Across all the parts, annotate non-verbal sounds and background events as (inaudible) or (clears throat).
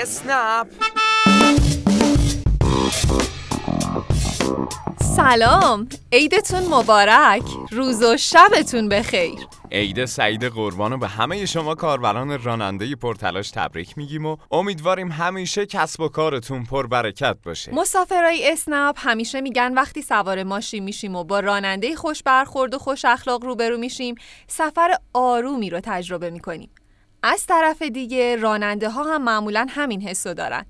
اسنپ. سلام. عیدتون مبارک. روز و شبتون بخیر. عید سعید قربان و به همه شما کاربران راننده پرتلاش تبریک میگیم و امیدواریم همیشه کسب و کارتون پر برکت باشه. مسافرای اسنپ همیشه میگن وقتی سوار ماشین میشیم و با راننده خوش برخورد و خوش اخلاق روبرو میشیم سفر آرومی رو تجربه می‌کنیم. از طرف دیگه راننده ها هم معمولا همین حسو دارن.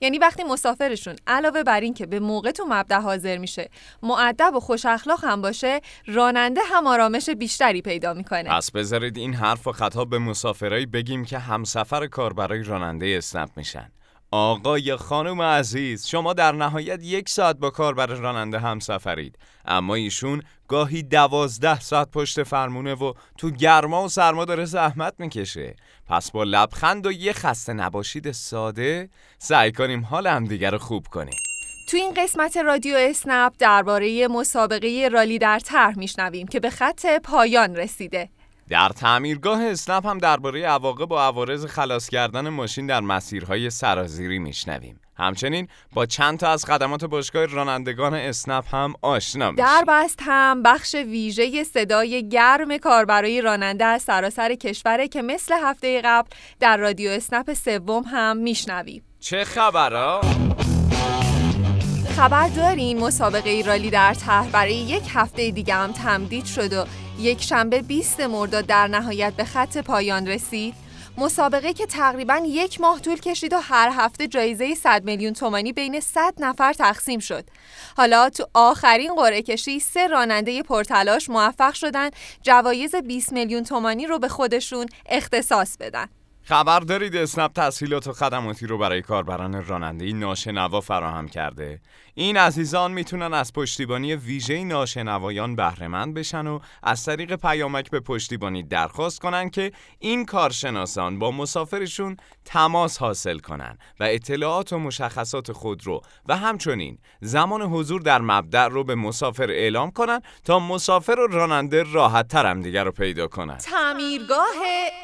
یعنی وقتی مسافرشون علاوه بر این که به موقع تو مبدا حاضر میشه معدب و خوش اخلاق هم باشه راننده هم آرامش بیشتری پیدا می‌کنه. پس بذارید این حرف و خطاب به مسافرایی بگیم که همسفر کار برای راننده اسنپ میشن. آقای خانم عزیز شما در نهایت یک ساعت با کار برای راننده هم سفرید اما ایشون گاهی دوازده ساعت پشت فرمونه و تو گرما و سرما داره زحمت می‌کشه. پس با لبخند و یه خسته نباشید ساده سعی کنیم حال همدیگر رو خوب کنیم. تو این قسمت رادیو اسنپ درباره مسابقه رالی در طرح میشنویم که به خط پایان رسیده. در تعمیرگاه اسنپ هم درباره عواقب و عوارض خلاص کردن ماشین در مسیرهای سرازیری میشنویم. همچنین با چند تا از خدمات باشگاه رانندگان اسنپ هم آشنا میشیم. در بست هم بخش ویژه صدای گرم کاربرای راننده از سراسر کشوره که مثل هفته قبل در رادیو اسنپ سوم هم میشنویم. چه خبرها؟ خبر دارین مسابقه رالی در طرح برای یک هفته دیگه هم تمدید شد و یک شنبه 20 مرداد در نهایت به خط پایان رسید مسابقه که تقریبا یک ماه طول کشید و هر هفته جایزه 100 میلیون تومانی بین 100 نفر تقسیم شد. حالا تو آخرین قرعه کشی سه راننده پرتلاش موفق شدن جوایز 20 میلیون تومانی رو به خودشون اختصاص بدن. خبر دارید اسنپ تسهیلات و خدماتی رو برای کاربران رانندگی ناشنوا فراهم کرده. این عزیزان می‌تونن از پشتیبانی ویژه ناشنوایان بهرهمند بشن و از طریق پیامک به پشتیبانی درخواست کنن که این کارشناسان با مسافرشون تماس حاصل کنن و اطلاعات و مشخصات خود رو و همچنین زمان حضور در مبدع رو به مسافر اعلام کنن تا مسافر و راننده راحت تر هم دیگر رو پیدا کنن. تعمیرگاه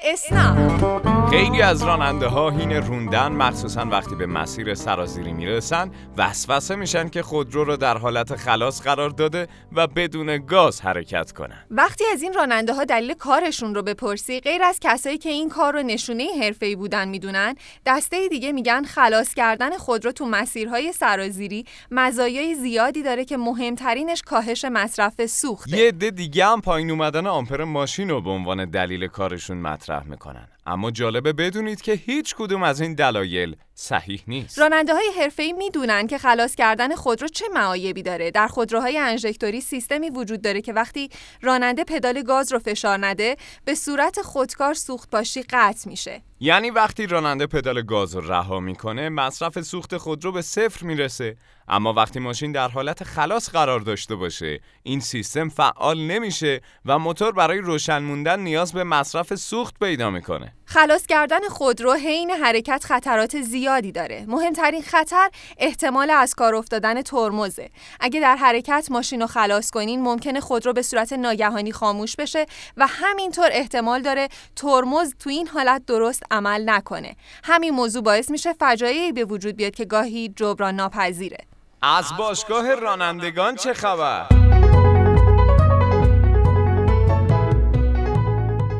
اسنپ. خیلی از راننده ها هین روندن مخصوصا وقتی به مسیر سرازیری می‌رسن وسوسه میشن که خودرو رو در حالت خلاص قرار داده و بدون گاز حرکت کنن. وقتی از این راننده ها دلیل کارشون رو بپرسی غیر از کسایی که این کار رو نشونه حرفه‌ای بودن می‌دونن دسته دیگه میگن خلاص کردن خودرو تو مسیرهای سرازیری مزایای زیادی داره که مهمترینش کاهش مصرف سوخته. یه عده دیگه هم پایین اومدن آمپر ماشین رو به عنوان دلیل کارشون مطرح می‌کنن. اما جالبه بدونید که هیچ کدوم از این دلایل صحیح نیست. راننده های حرفه‌ای می‌دونن که خلاص کردن خودرو چه معایبی داره. در خودروهای انژکتوری سیستمی وجود داره که وقتی راننده پدال گاز رو فشار نده، به صورت خودکار سوخت باشی قطع میشه. یعنی وقتی راننده پدال گاز رو رها می‌کنه مصرف سوخت خودرو به صفر می‌رسه. اما وقتی ماشین در حالت خلاص قرار داشته باشه این سیستم فعال نمیشه و موتور برای روشن موندن نیاز به مصرف سوخت پیدا می‌کنه. خلاص کردن خودرو حین حرکت خطرات زیادی داره. مهمترین خطر احتمال از کار افتادن ترمزه. اگه در حرکت ماشین رو خلاص کنین ممکنه خودرو به صورت ناگهانی خاموش بشه و همینطور احتمال داره ترمز تو این حالت درست عمل نکنه. همین موضوع باعث میشه فجایعی به وجود بیاد که گاهی جبران ناپذیره. از باشگاه رانندگان چه خبر؟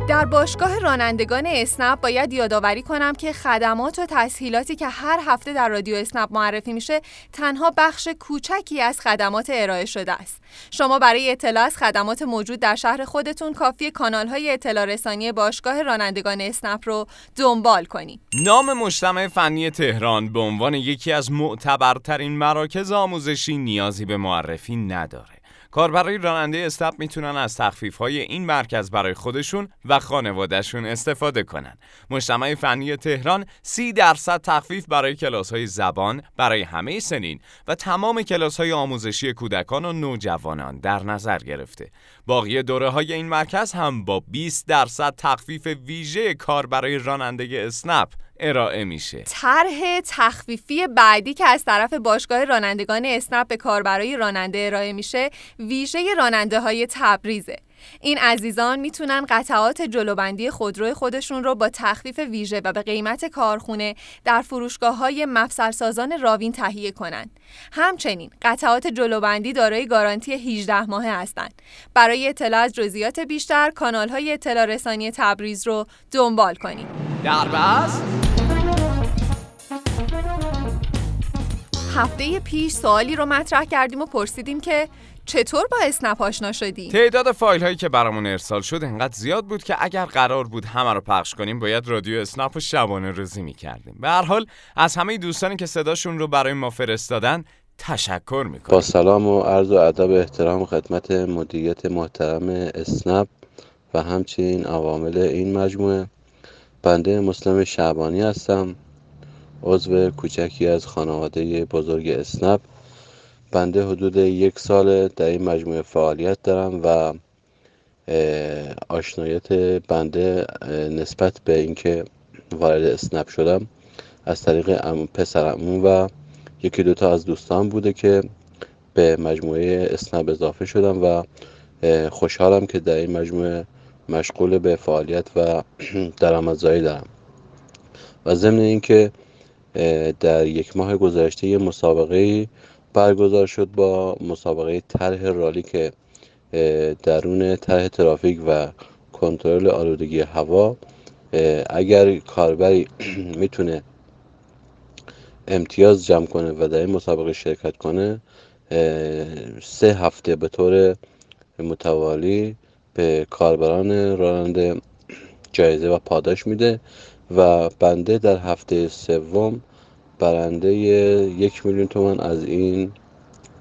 در باشگاه رانندگان اسنپ باید یادآوری کنم که خدمات و تسهیلاتی که هر هفته در رادیو اسنپ معرفی میشه تنها بخش کوچکی از خدمات ارائه شده است. شما برای اطلاع از خدمات موجود در شهر خودتون کافی کانال های اطلاع رسانی باشگاه رانندگان اسنپ رو دنبال کنید. نام مجتمع فنی تهران به عنوان یکی از معتبرترین مراکز آموزشی نیازی به معرفی نداره. کاربرای راننده استپ می‌تونن از تخفیف های این مرکز برای خودشون و خانوادهشون استفاده کنن. مجتمع فنی تهران 30 درصد تخفیف برای کلاس های زبان برای همه سنین و تمام کلاس های آموزشی کودکان و نوجوانان در نظر گرفته. باقی دوره های این مرکز هم با 20 درصد تخفیف ویژه کار برای رانندگی اسنپ ارائه میشه طرح تخفیفی بعدی که از طرف باشگاه رانندگان اسنپ به کاربرای راننده ارائه میشه ویژه راننده های تبریزه این عزیزان می‌تونن قطعات جلوبندی خودرو خودشون رو با تخفیف ویژه و به قیمت کارخونه در فروشگاه های مفصلسازان راوین تهیه کنند. همچنین قطعات جلوبندی دارای گارانتی 18 ماهه هستند. برای اطلاع از جزئیات بیشتر کانال های اطلاع رسانی تبریز رو دنبال کنید. در بس هفته پیش سوالی رو مطرح کردیم و پرسیدیم که چطور با اسنپ آشنا شدی؟ تعداد فایل هایی که برامون ارسال شد انقدر زیاد بود که اگر قرار بود همه رو پخش کنیم باید رادیو اسنپ و شبانه روزی می‌کردیم. به هر حال از همه دوستانی که صداشون رو برای ما فرستادن تشکر می‌کنم با سلام و عرض و ادب احترام خدمت مدیریت محترم اسنپ و همچنین عوامل این مجموعه. بنده مسلم شعبانی هستم. عضو کوچکی از خانواده بزرگ اسنپ. بنده حدود یک سال در این مجموعه فعالیت دارم و آشنایت بنده نسبت به اینکه وارد اسنپ شدم از طریق پسرمون و یکی دوتا از دوستان بوده که به مجموعه اسنپ اضافه شدم و خوشحالم که در این مجموعه مشغول به فعالیت و (clears throat) درآمدزایی دارم. و ضمن اینکه در یک ماه گذشته یه مسابقه برگزار شد با مسابقه طرح رالی که درون طرح ترافیک و کنترل آلودگی هوا اگر کاربری (clears throat) می‌تونه امتیاز جمع کنه و در این مسابقه شرکت کنه سه هفته به طور متوالی به کاربران راننده جایزه و پاداش میده و بنده در هفته سوم برنده یک میلیون تومن از این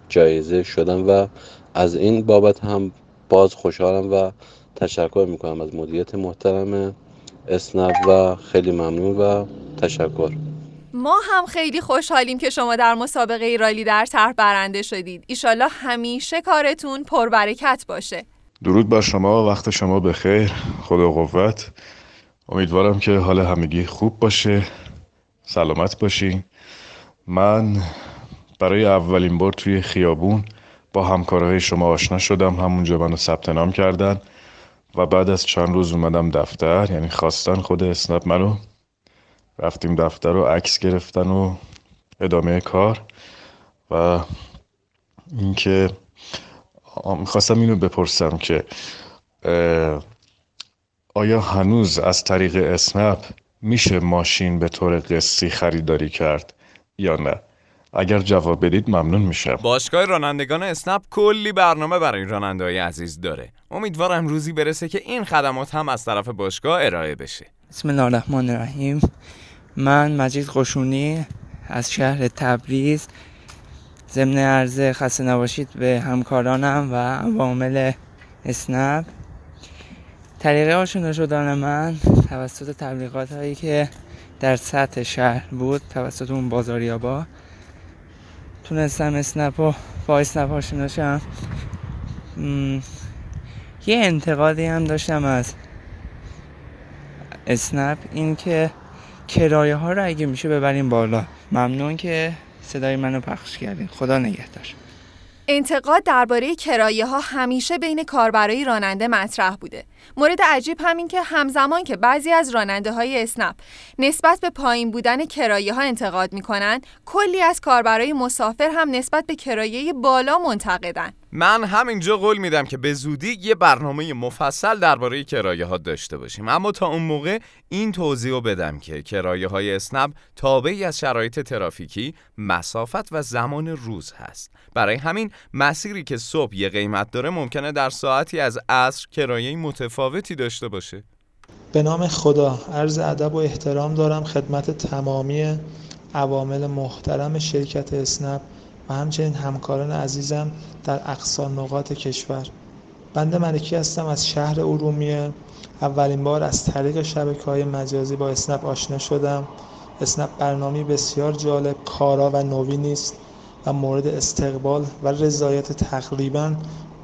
جایزه شدم و از این بابت هم باز خوشحالم و تشکر می‌کنم از مدیریت محترم اسنپ و خیلی ممنون و تشکر. ما هم خیلی خوشحالیم که شما در مسابقه رالی در طرح برنده شدید. ایشالله همیشه کارتون پربرکت باشه. درود بر شما وقت شما به خیر خدا قوت. امیدوارم که حال همگی خوب باشه سلامت باشین. من برای اولین بار توی خیابون با همکارهای شما آشنا شدم. همونجا منو ثبت نام کردن و بعد از چند روز اومدم دفتر. یعنی خواستن خود اسنپ منو. رفتیم دفتر و عکس گرفتن و ادامه کار. و اینکه می‌خواستم اینو بپرسم که آیا هنوز از طریق اسنپ میشه ماشین به طور قسطی خریداری کرد یا نه؟ اگر جواب بدید ممنون میشم. باشگاه رانندگان اسنپ کلی برنامه برای راننده های عزیز داره. امیدوارم روزی برسه که این خدمات هم از طرف باشگاه ارائه بشه. بسم الله الرحمن الرحیم. من مجید قشونی از شهر تبریز ضمن عرض خسته نباشید به همکارانم و عوامل اسنپ. طریق آشنا شدن من توسط تبلیغات هایی که در سطح شهر بود توسط اون بازاریابا. تونستم اسنپ و با اسنپ آشنا شم یه انتقادی هم داشتم از اسنپ این که کرایه ها رو اگه میشه ببریم بالا. ممنون که صدای منو پخش کردین خدا نگهدار انتقاد درباره کرایه ها همیشه بین کاربرای راننده مطرح بوده. مورد عجیب همین که همزمان که بعضی از راننده های اسنپ نسبت به پایین بودن کرایه ها انتقاد می‌کنن، کلی از کاربرای مسافر هم نسبت به کرایه بالا منتقدن. من همینجا قول میدم که به زودی یه برنامه مفصل درباره کرایه ها داشته باشیم اما تا اون موقع این توضیح رو بدم که کرایه های اسنپ تابعی از شرایط ترافیکی، مسافت و زمان روز هست برای همین مسیری که صبح یه قیمت داره ممکنه در ساعتی از عصر کرایه متفاوتی داشته باشه. به نام خدا عرض ادب و احترام دارم خدمت تمامی عوامل محترم شرکت اسنپ و همچنین همکاران عزیزم در اقصا نقاط کشور. بنده ملکی هستم از شهر ارومیه. اولین بار از طریق شبکه های مجازی با اسنپ آشنا شدم. اسنپ برنامه بسیار جالب کارا و نوی است و مورد استقبال و رضایت تقریبا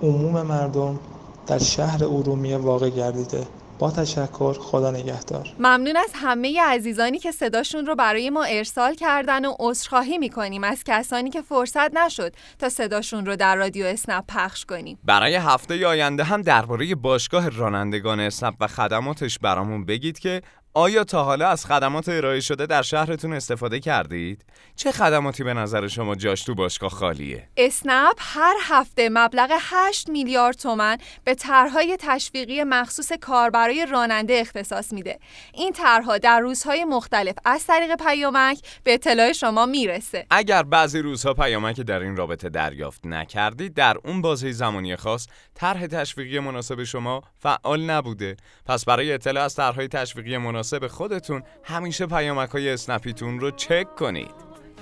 عموم مردم در شهر ارومیه واقع گردیده. با تشکر خدا نگهدار. ممنون از همه عزیزانی که صداشون رو برای ما ارسال کردن و عذرخواهی می‌کنیم. از کسانی که فرصت نشد تا صداشون رو در رادیو اسنپ پخش کنیم. برای هفته آینده هم درباره باشگاه رانندگان اسنپ و خدماتش برامون بگید که آیا تا حالا از خدمات ارائه شده در شهرتون استفاده کردید؟ چه خدماتی به نظر شما جاش تو باشگاه خالیه؟ اسنپ هر هفته مبلغ 8 میلیارد تومن به طرحهای تشویقی مخصوص کاربرای راننده اختصاص میده. این طرحها در روزهای مختلف از طریق پیامک به اطلاع شما می‌رسه. اگر بعضی روزها پیامک در این رابطه دریافت نکردید، در اون بازه زمانی خاص طرح تشویقی مناسب شما فعال نبوده. پس برای اطلاع از طرحهای تشویقی مناسب مناسب خودتون همیشه پیامک های اسنپیتون رو چک کنید.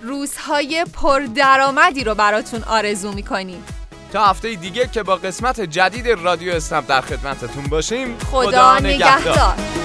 روزهای پردرآمدی رو براتون آرزو می‌کنیم. تا هفته دیگه که با قسمت جدید رادیو اسنپ در خدمتتون باشیم خدا, خدا نگهدار.